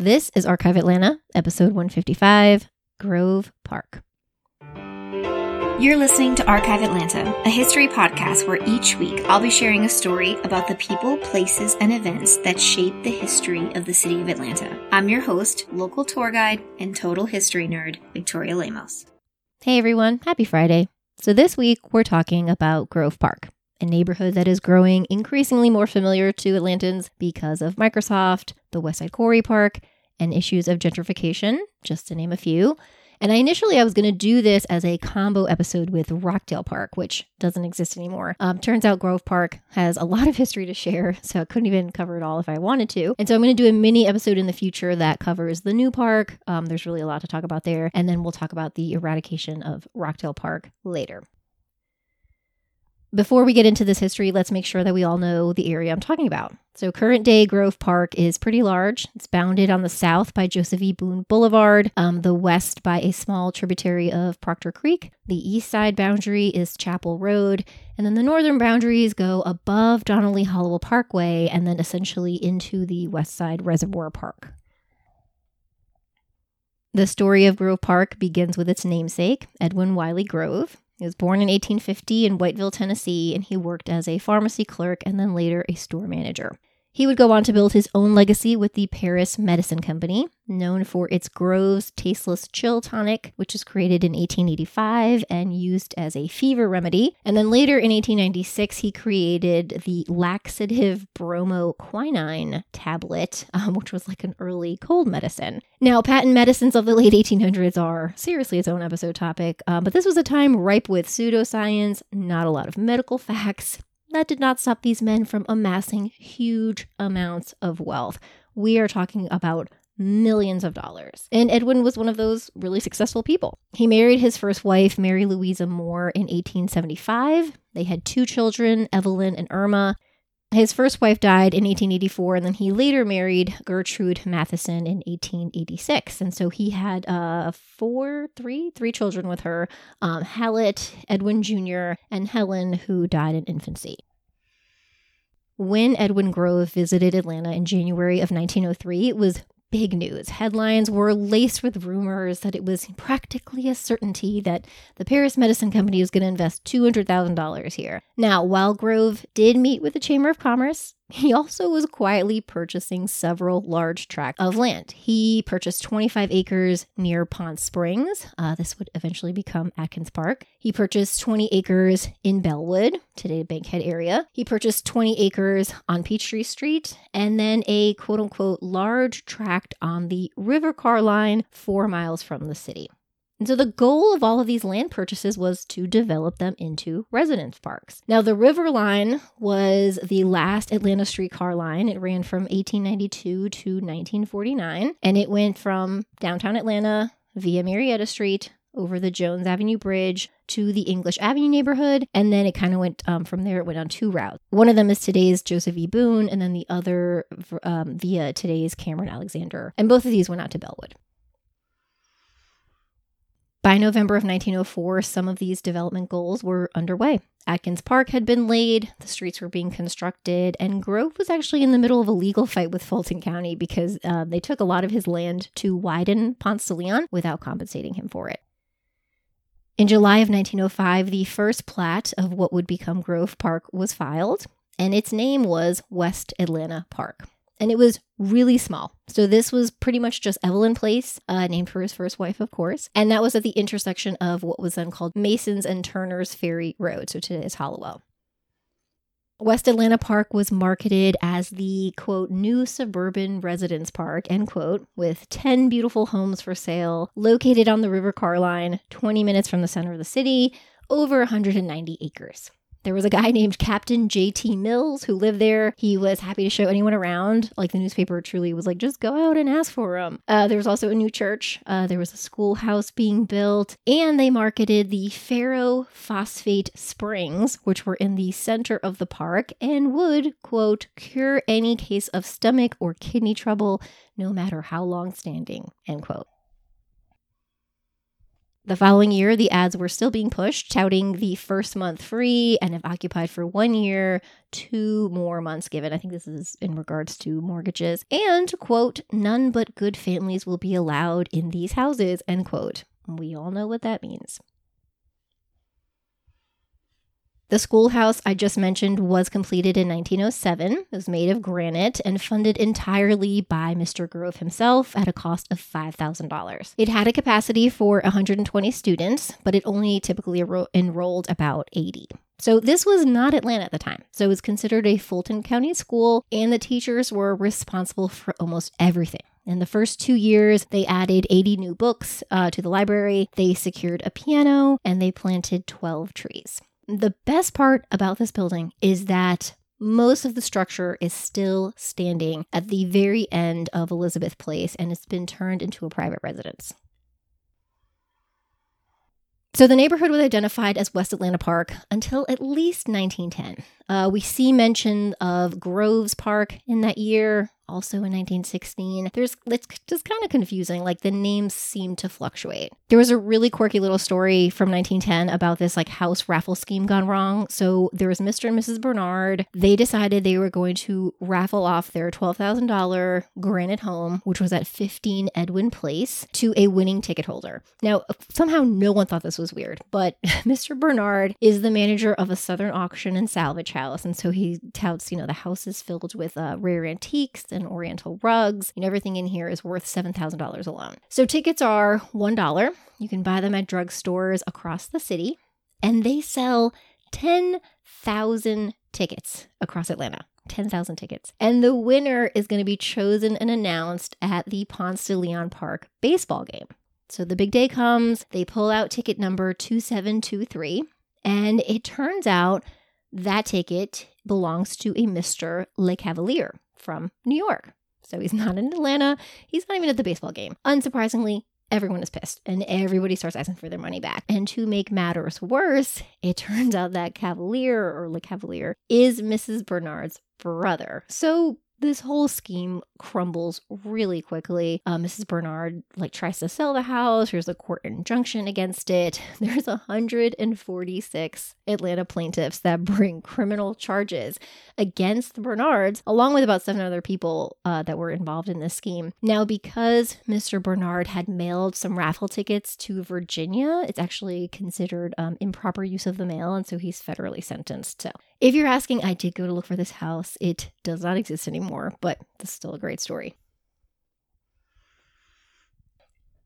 This is Archive Atlanta, episode 155 Grove Park. You're listening to Archive Atlanta, a history podcast where each week I'll be sharing a story about the people, places, and events that shape the history of the city of Atlanta. I'm your host, local tour guide, and total history nerd, Victoria Lemos. Hey everyone, happy Friday. So this week we're talking about Grove Park a neighborhood that is growing increasingly more familiar to Atlantans because of Microsoft, the Westside Quarry Park, and issues of gentrification, just to name a few. And I initially I was going to do this as a combo episode with Rockdale Park, which doesn't exist anymore. Um, turns out Grove Park has a lot of history to share, so I couldn't even cover it all if I wanted to. And so I'm going to do a mini episode in the future that covers the new park. Um, there's really a lot to talk about there, and then we'll talk about the eradication of Rockdale Park later. Before we get into this history, let's make sure that we all know the area I'm talking about. So, current day Grove Park is pretty large. It's bounded on the south by Joseph E. Boone Boulevard, um, the west by a small tributary of Proctor Creek. The east side boundary is Chapel Road, and then the northern boundaries go above Donald Lee Hollowell Parkway and then essentially into the west side Reservoir Park. The story of Grove Park begins with its namesake, Edwin Wiley Grove. He was born in 1850 in Whiteville, Tennessee, and he worked as a pharmacy clerk and then later a store manager. He would go on to build his own legacy with the Paris Medicine Company, known for its Grove's Tasteless Chill Tonic, which was created in 1885 and used as a fever remedy. And then later in 1896, he created the laxative bromoquinine tablet, um, which was like an early cold medicine. Now, patent medicines of the late 1800s are seriously its own episode topic, um, but this was a time ripe with pseudoscience, not a lot of medical facts, that did not stop these men from amassing huge amounts of wealth. We are talking about millions of dollars. And Edwin was one of those really successful people. He married his first wife, Mary Louisa Moore, in 1875. They had two children, Evelyn and Irma. His first wife died in 1884, and then he later married Gertrude Matheson in 1886. And so he had uh, four, three, three children with her um, Hallett, Edwin Jr., and Helen, who died in infancy. When Edwin Grove visited Atlanta in January of 1903, it was big news. Headlines were laced with rumors that it was practically a certainty that the Paris Medicine Company was going to invest $200,000 here. Now, while Grove did meet with the Chamber of Commerce, he also was quietly purchasing several large tracts of land. He purchased 25 acres near Pond Springs. Uh, this would eventually become Atkins Park. He purchased 20 acres in Bellwood, today Bankhead area. He purchased 20 acres on Peachtree Street, and then a quote unquote large tract on the River Car line four miles from the city. And so the goal of all of these land purchases was to develop them into residence parks. Now, the River Line was the last Atlanta streetcar line. It ran from 1892 to 1949, and it went from downtown Atlanta via Marietta Street over the Jones Avenue Bridge to the English Avenue neighborhood. And then it kind of went um, from there, it went on two routes. One of them is today's Joseph E. Boone, and then the other um, via today's Cameron Alexander. And both of these went out to Bellwood. By November of 1904, some of these development goals were underway. Atkins Park had been laid, the streets were being constructed, and Grove was actually in the middle of a legal fight with Fulton County because uh, they took a lot of his land to widen Ponce de Leon without compensating him for it. In July of 1905, the first plat of what would become Grove Park was filed, and its name was West Atlanta Park and it was really small. So this was pretty much just Evelyn Place, uh, named for his first wife, of course, and that was at the intersection of what was then called Masons and Turners Ferry Road. So today is Hollowell. West Atlanta Park was marketed as the quote new suburban residence park end quote with 10 beautiful homes for sale located on the river car line 20 minutes from the center of the city over 190 acres there was a guy named Captain J.T. Mills who lived there. He was happy to show anyone around. Like the newspaper truly was like, just go out and ask for him. Uh, there was also a new church. Uh, there was a schoolhouse being built. And they marketed the ferrophosphate springs, which were in the center of the park and would, quote, cure any case of stomach or kidney trouble, no matter how long standing, end quote. The following year, the ads were still being pushed, touting the first month free and if occupied for one year, two more months given. I think this is in regards to mortgages. And, quote, none but good families will be allowed in these houses, end quote. We all know what that means. The schoolhouse I just mentioned was completed in 1907. It was made of granite and funded entirely by Mr. Grove himself at a cost of $5,000. It had a capacity for 120 students, but it only typically enrolled about 80. So this was not Atlanta at the time. So it was considered a Fulton County school, and the teachers were responsible for almost everything. In the first two years, they added 80 new books uh, to the library, they secured a piano, and they planted 12 trees. The best part about this building is that most of the structure is still standing at the very end of Elizabeth Place and it's been turned into a private residence. So the neighborhood was identified as West Atlanta Park until at least 1910. Uh, we see mention of Groves Park in that year, also in 1916. There's it's just kind of confusing. Like the names seem to fluctuate. There was a really quirky little story from 1910 about this like house raffle scheme gone wrong. So there was Mr. and Mrs. Bernard. They decided they were going to raffle off their $12,000 granite home, which was at 15 Edwin Place, to a winning ticket holder. Now, somehow no one thought this was weird, but Mr. Bernard is the manager of a Southern auction and salvage house, and so he touts, you know, the house is filled with uh, rare antiques oriental rugs. And everything in here is worth $7,000 alone. So tickets are $1. You can buy them at drugstores across the city, and they sell 10,000 tickets across Atlanta. 10,000 tickets. And the winner is going to be chosen and announced at the Ponce de Leon Park baseball game. So the big day comes, they pull out ticket number 2723, and it turns out that ticket belongs to a Mr. Le Cavalier from New York. So he's not in Atlanta. He's not even at the baseball game. Unsurprisingly, everyone is pissed and everybody starts asking for their money back. And to make matters worse, it turns out that Cavalier or Le Cavalier is Mrs. Bernard's brother. So this whole scheme crumbles really quickly. Uh, Mrs. Bernard like tries to sell the house. There's a court injunction against it. There's 146 Atlanta plaintiffs that bring criminal charges against the Bernards, along with about seven other people uh, that were involved in this scheme. Now, because Mr. Bernard had mailed some raffle tickets to Virginia, it's actually considered um, improper use of the mail, and so he's federally sentenced. So, if you're asking, I did go to look for this house. It does not exist anymore, but is still a great story.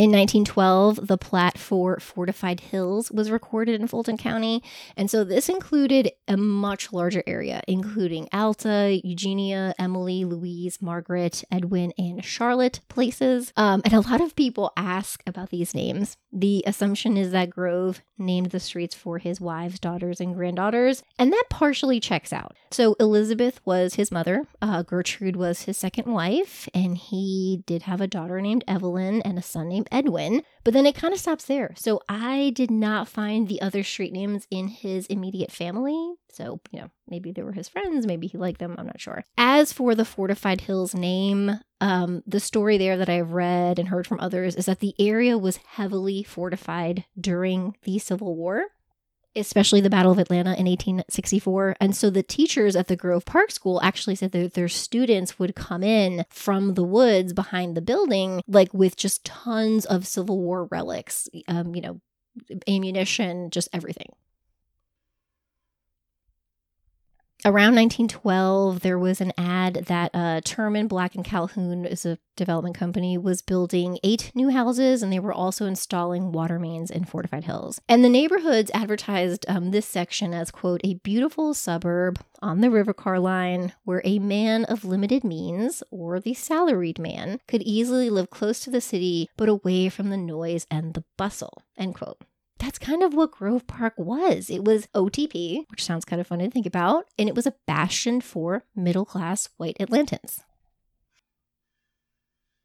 In 1912, the plat for Fortified Hills was recorded in Fulton County. And so this included a much larger area, including Alta, Eugenia, Emily, Louise, Margaret, Edwin, and Charlotte places. Um, and a lot of people ask about these names. The assumption is that Grove named the streets for his wives, daughters, and granddaughters. And that partially checks out. So Elizabeth was his mother, uh, Gertrude was his second wife, and he did have a daughter named Evelyn and a son named Edwin, but then it kind of stops there. So I did not find the other street names in his immediate family. So, you know, maybe they were his friends, maybe he liked them, I'm not sure. As for the Fortified Hills name, um, the story there that I've read and heard from others is that the area was heavily fortified during the Civil War especially the Battle of Atlanta in 1864. And so the teachers at the Grove Park School actually said that their students would come in from the woods behind the building, like with just tons of Civil War relics, um, you know, ammunition, just everything. Around 1912, there was an ad that uh, Turman Black and Calhoun is a development company was building eight new houses, and they were also installing water mains in fortified hills. And the neighborhoods advertised um, this section as quote a beautiful suburb on the river car line where a man of limited means or the salaried man could easily live close to the city but away from the noise and the bustle. End quote that's kind of what Grove Park was. It was OTP, which sounds kind of funny to think about, and it was a bastion for middle class white Atlantans.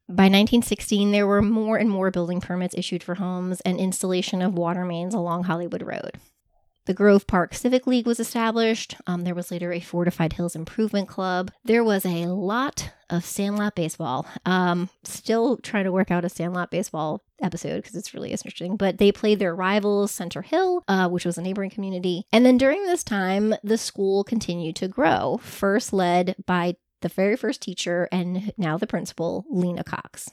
By 1916, there were more and more building permits issued for homes and installation of water mains along Hollywood Road. The Grove Park Civic League was established. Um, there was later a Fortified Hills Improvement Club. There was a lot of Sandlot baseball. Um, still trying to work out a Sandlot baseball episode because it's really interesting. But they played their rivals, Center Hill, uh, which was a neighboring community. And then during this time, the school continued to grow, first led by the very first teacher and now the principal, Lena Cox.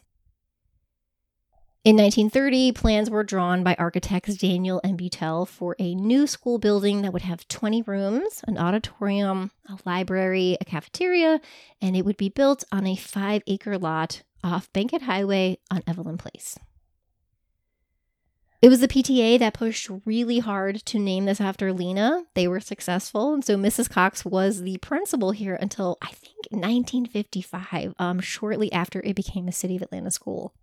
In 1930, plans were drawn by architects Daniell and Beutell for a new school building that would have 20 rooms, an auditorium, a library, a cafeteria, and it would be built on a five acre lot off Bankhead Highway on Evelyn Place. It was the PTA that pushed really hard to name this after Lena. They were successful. And so Mrs. Cox was the principal here until I think 1955, um, shortly after it became a City of Atlanta school.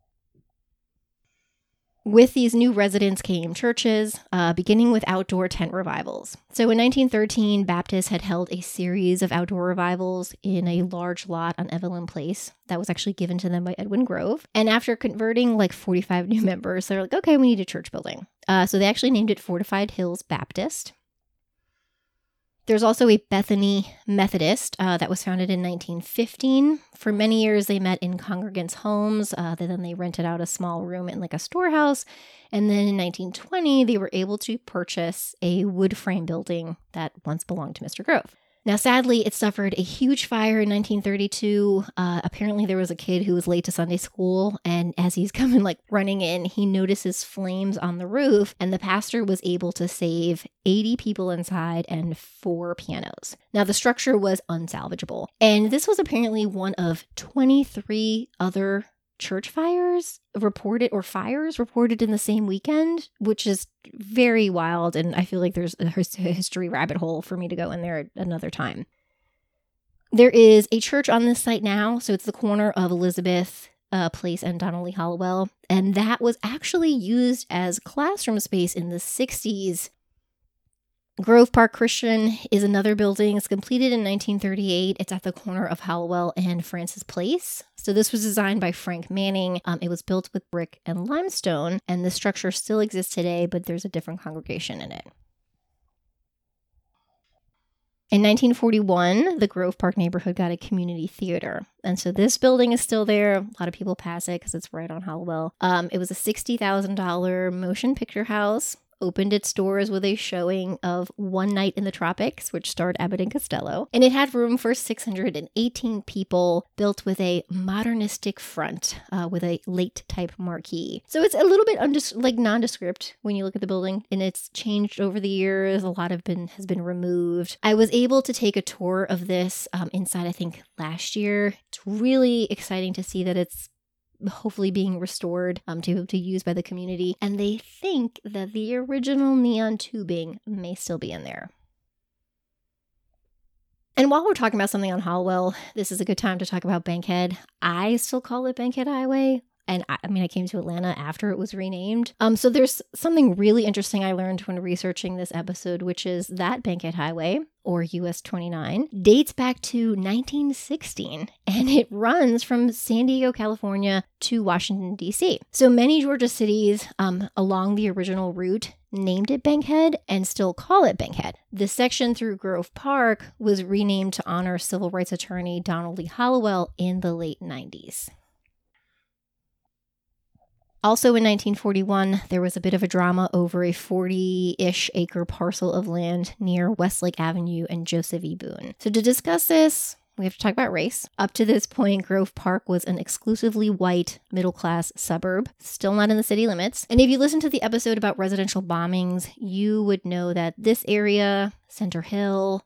With these new residents came churches, uh, beginning with outdoor tent revivals. So in 1913, Baptists had held a series of outdoor revivals in a large lot on Evelyn Place that was actually given to them by Edwin Grove. And after converting like 45 new members, they're like, okay, we need a church building. Uh, so they actually named it Fortified Hills Baptist. There's also a Bethany Methodist uh, that was founded in 1915. For many years, they met in congregants' homes. Uh, then they rented out a small room in like a storehouse. And then in 1920, they were able to purchase a wood frame building that once belonged to Mr. Grove. Now, sadly, it suffered a huge fire in 1932. Uh, apparently, there was a kid who was late to Sunday school, and as he's coming, like running in, he notices flames on the roof, and the pastor was able to save 80 people inside and four pianos. Now, the structure was unsalvageable, and this was apparently one of 23 other church fires reported or fires reported in the same weekend, which is very wild. And I feel like there's a history rabbit hole for me to go in there another time. There is a church on this site now. So it's the corner of Elizabeth uh, Place and Donald Lee Hollowell. And that was actually used as classroom space in the 60s Grove Park Christian is another building. It's completed in 1938. It's at the corner of Hollowell and Francis Place. So, this was designed by Frank Manning. Um, it was built with brick and limestone, and the structure still exists today, but there's a different congregation in it. In 1941, the Grove Park neighborhood got a community theater. And so this building is still there. A lot of people pass it because it's right on Hollowell. Um, it was a $60,000 motion picture house opened its doors with a showing of One Night in the Tropics, which starred Abbott and Costello. And it had room for 618 people, built with a modernistic front uh, with a late type marquee. So it's a little bit undis- like nondescript when you look at the building, and it's changed over the years. A lot of been has been removed. I was able to take a tour of this um, inside. I think last year. It's really exciting to see that it's hopefully being restored um, to, to use by the community. And they think that the original neon tubing may still be in there. And while we're talking about something on Hollowell, this is a good time to talk about Bankhead. I still call it Bankhead Highway and I, I, mean, I came to Atlanta after it was renamed. Um, so there's something really interesting I learned when researching this episode, which is that Bankhead Highway or US 29 dates back to 1916 and it runs from San Diego, California to Washington, D.C. So many Georgia cities um, along the original route named it Bankhead and still call it Bankhead. The section through Grove Park was renamed to honor civil rights attorney Donald Lee Hollowell in the late 90s. Also in 1941, there was a bit of a drama over a 40 ish acre parcel of land near Westlake Avenue and Joseph E. Boone. So, to discuss this, we have to talk about race. Up to this point, Grove Park was an exclusively white middle class suburb, still not in the city limits. And if you listen to the episode about residential bombings, you would know that this area, Center Hill,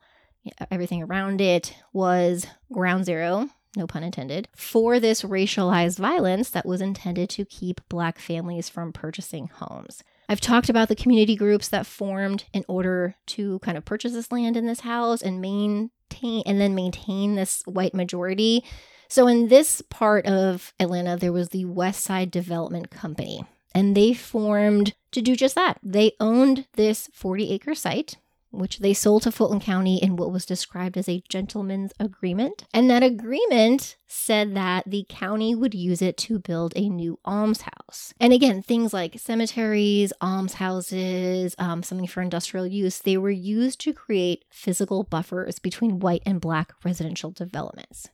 everything around it, was ground zero no pun intended, for this racialized violence that was intended to keep Black families from purchasing homes. I've talked about the community groups that formed in order to kind of purchase this land in this house and maintain and then maintain this white majority. So in this part of Atlanta, there was the West Side Development Company, and they formed to do just that. They owned this 40 acre site which they sold to Fulton County in what was described as a gentleman's agreement. And that agreement said that the county would use it to build a new almshouse. And again, things like cemeteries, almshouses, um, something for industrial use, they were used to create physical buffers between white and black residential developments.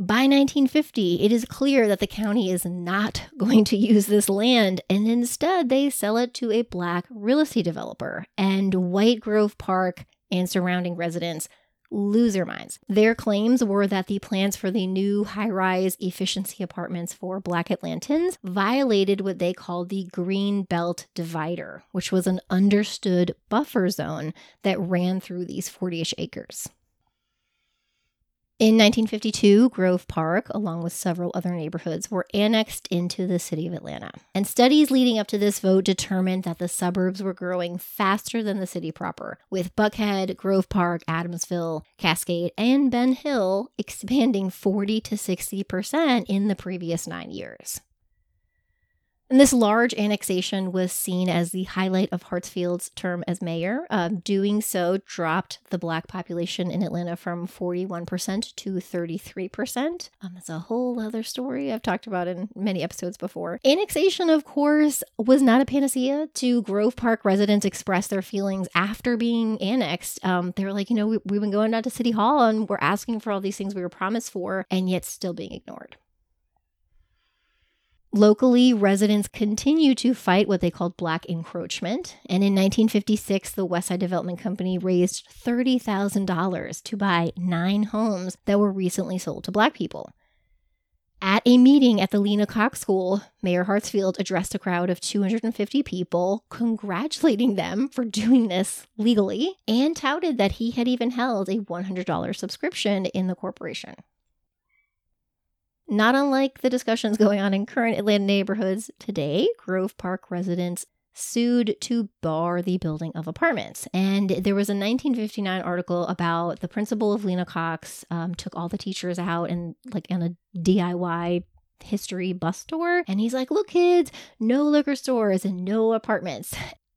By 1950, it is clear that the county is not going to use this land, and instead they sell it to a black real estate developer. And White Grove Park and surrounding residents lose their minds. Their claims were that the plans for the new high rise efficiency apartments for Black Atlantans violated what they called the Green Belt Divider, which was an understood buffer zone that ran through these 40 ish acres. In 1952, Grove Park, along with several other neighborhoods, were annexed into the city of Atlanta. And studies leading up to this vote determined that the suburbs were growing faster than the city proper, with Buckhead, Grove Park, Adamsville, Cascade, and Ben Hill expanding 40 to 60% in the previous nine years. And this large annexation was seen as the highlight of Hartsfield's term as mayor. Um, doing so dropped the black population in Atlanta from 41% to 33%. Um, that's a whole other story I've talked about in many episodes before. Annexation, of course, was not a panacea to Grove Park residents express their feelings after being annexed. Um, they were like, you know, we, we've been going down to City Hall and we're asking for all these things we were promised for, and yet still being ignored. Locally, residents continue to fight what they called black encroachment. And in 1956, the Westside Development Company raised $30,000 to buy nine homes that were recently sold to black people. At a meeting at the Lena Cox School, Mayor Hartsfield addressed a crowd of 250 people, congratulating them for doing this legally, and touted that he had even held a $100 subscription in the corporation. Not unlike the discussions going on in current Atlanta neighborhoods today, Grove Park residents sued to bar the building of apartments. And there was a 1959 article about the principal of Lena Cox um, took all the teachers out and like on a DIY history bus tour. And he's like, look, kids, no liquor stores and no apartments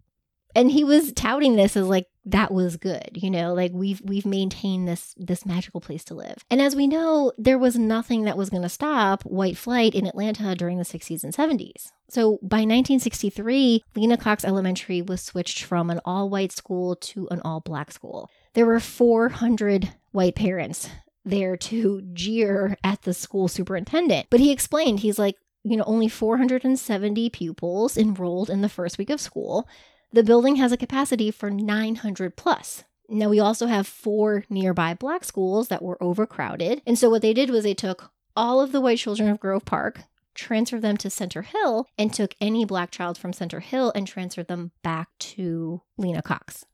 and he was touting this as like that was good you know like we've we've maintained this this magical place to live. And as we know there was nothing that was going to stop white flight in atlanta during the 60s and 70s so by 1963 lena cox elementary was switched from an all-white school to an all-black school. There were 400 white parents there to jeer at the school superintendent. But he explained he's like you know only 470 pupils enrolled in the first week of school the building has a capacity for 900 plus. Now, we also have four nearby black schools that were overcrowded. And so, what they did was they took all of the white children of Grove Park, transferred them to Center Hill, and took any black child from Center Hill and transferred them back to Lena Cox.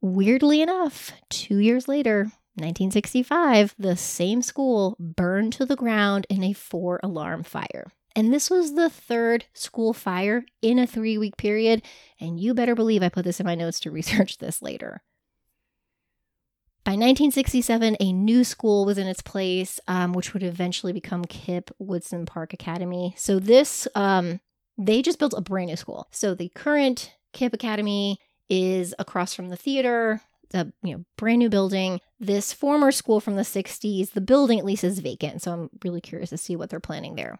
Weirdly enough, two years later, 1965, the same school burned to the ground in a four alarm fire. And this was the third school fire in a three week period. And you better believe I put this in my notes to research this later. By 1967, a new school was in its place, um, which would eventually become KIPP Woodson Park Academy. So, this, um, they just built a brand new school. So, the current KIPP Academy is across from the theater, a you know brand new building. This former school from the 60s, the building at least is vacant. So, I'm really curious to see what they're planning there.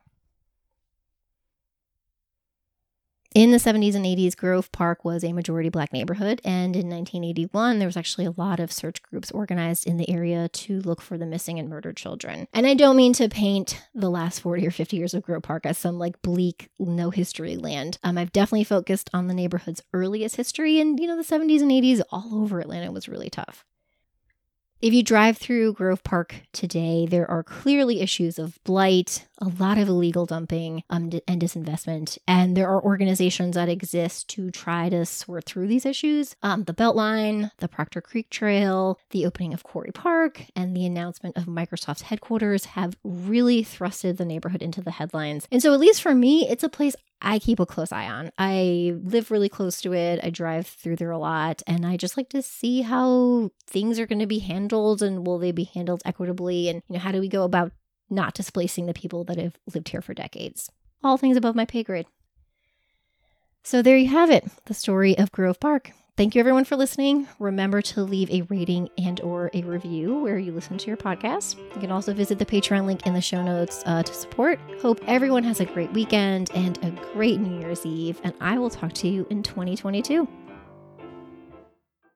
In the 70s and 80s, Grove Park was a majority black neighborhood, and in 1981, there was actually a lot of search groups organized in the area to look for the missing and murdered children. And I don't mean to paint the last 40 or 50 years of Grove Park as some like bleak, no history land. Um, I've definitely focused on the neighborhood's earliest history, and you know, the 70s and 80s all over Atlanta was really tough. If you drive through Grove Park today, there are clearly issues of blight, a lot of illegal dumping um, and disinvestment. And there are organizations that exist to try to sort through these issues. Um, the Beltline, the Proctor Creek Trail, the opening of Quarry Park, and the announcement of Microsoft's headquarters have really thrusted the neighborhood into the headlines. And so, at least for me, it's a place I keep a close eye on. I live really close to it. I drive through there a lot and I just like to see how things are going to be handled and will they be handled equitably and you know how do we go about not displacing the people that have lived here for decades. All things above my pay grade. So there you have it, the story of Grove Park. Thank you everyone for listening. Remember to leave a rating and or a review where you listen to your podcast. You can also visit the Patreon link in the show notes uh, to support. Hope everyone has a great weekend and a great New Year's Eve, and I will talk to you in 2022.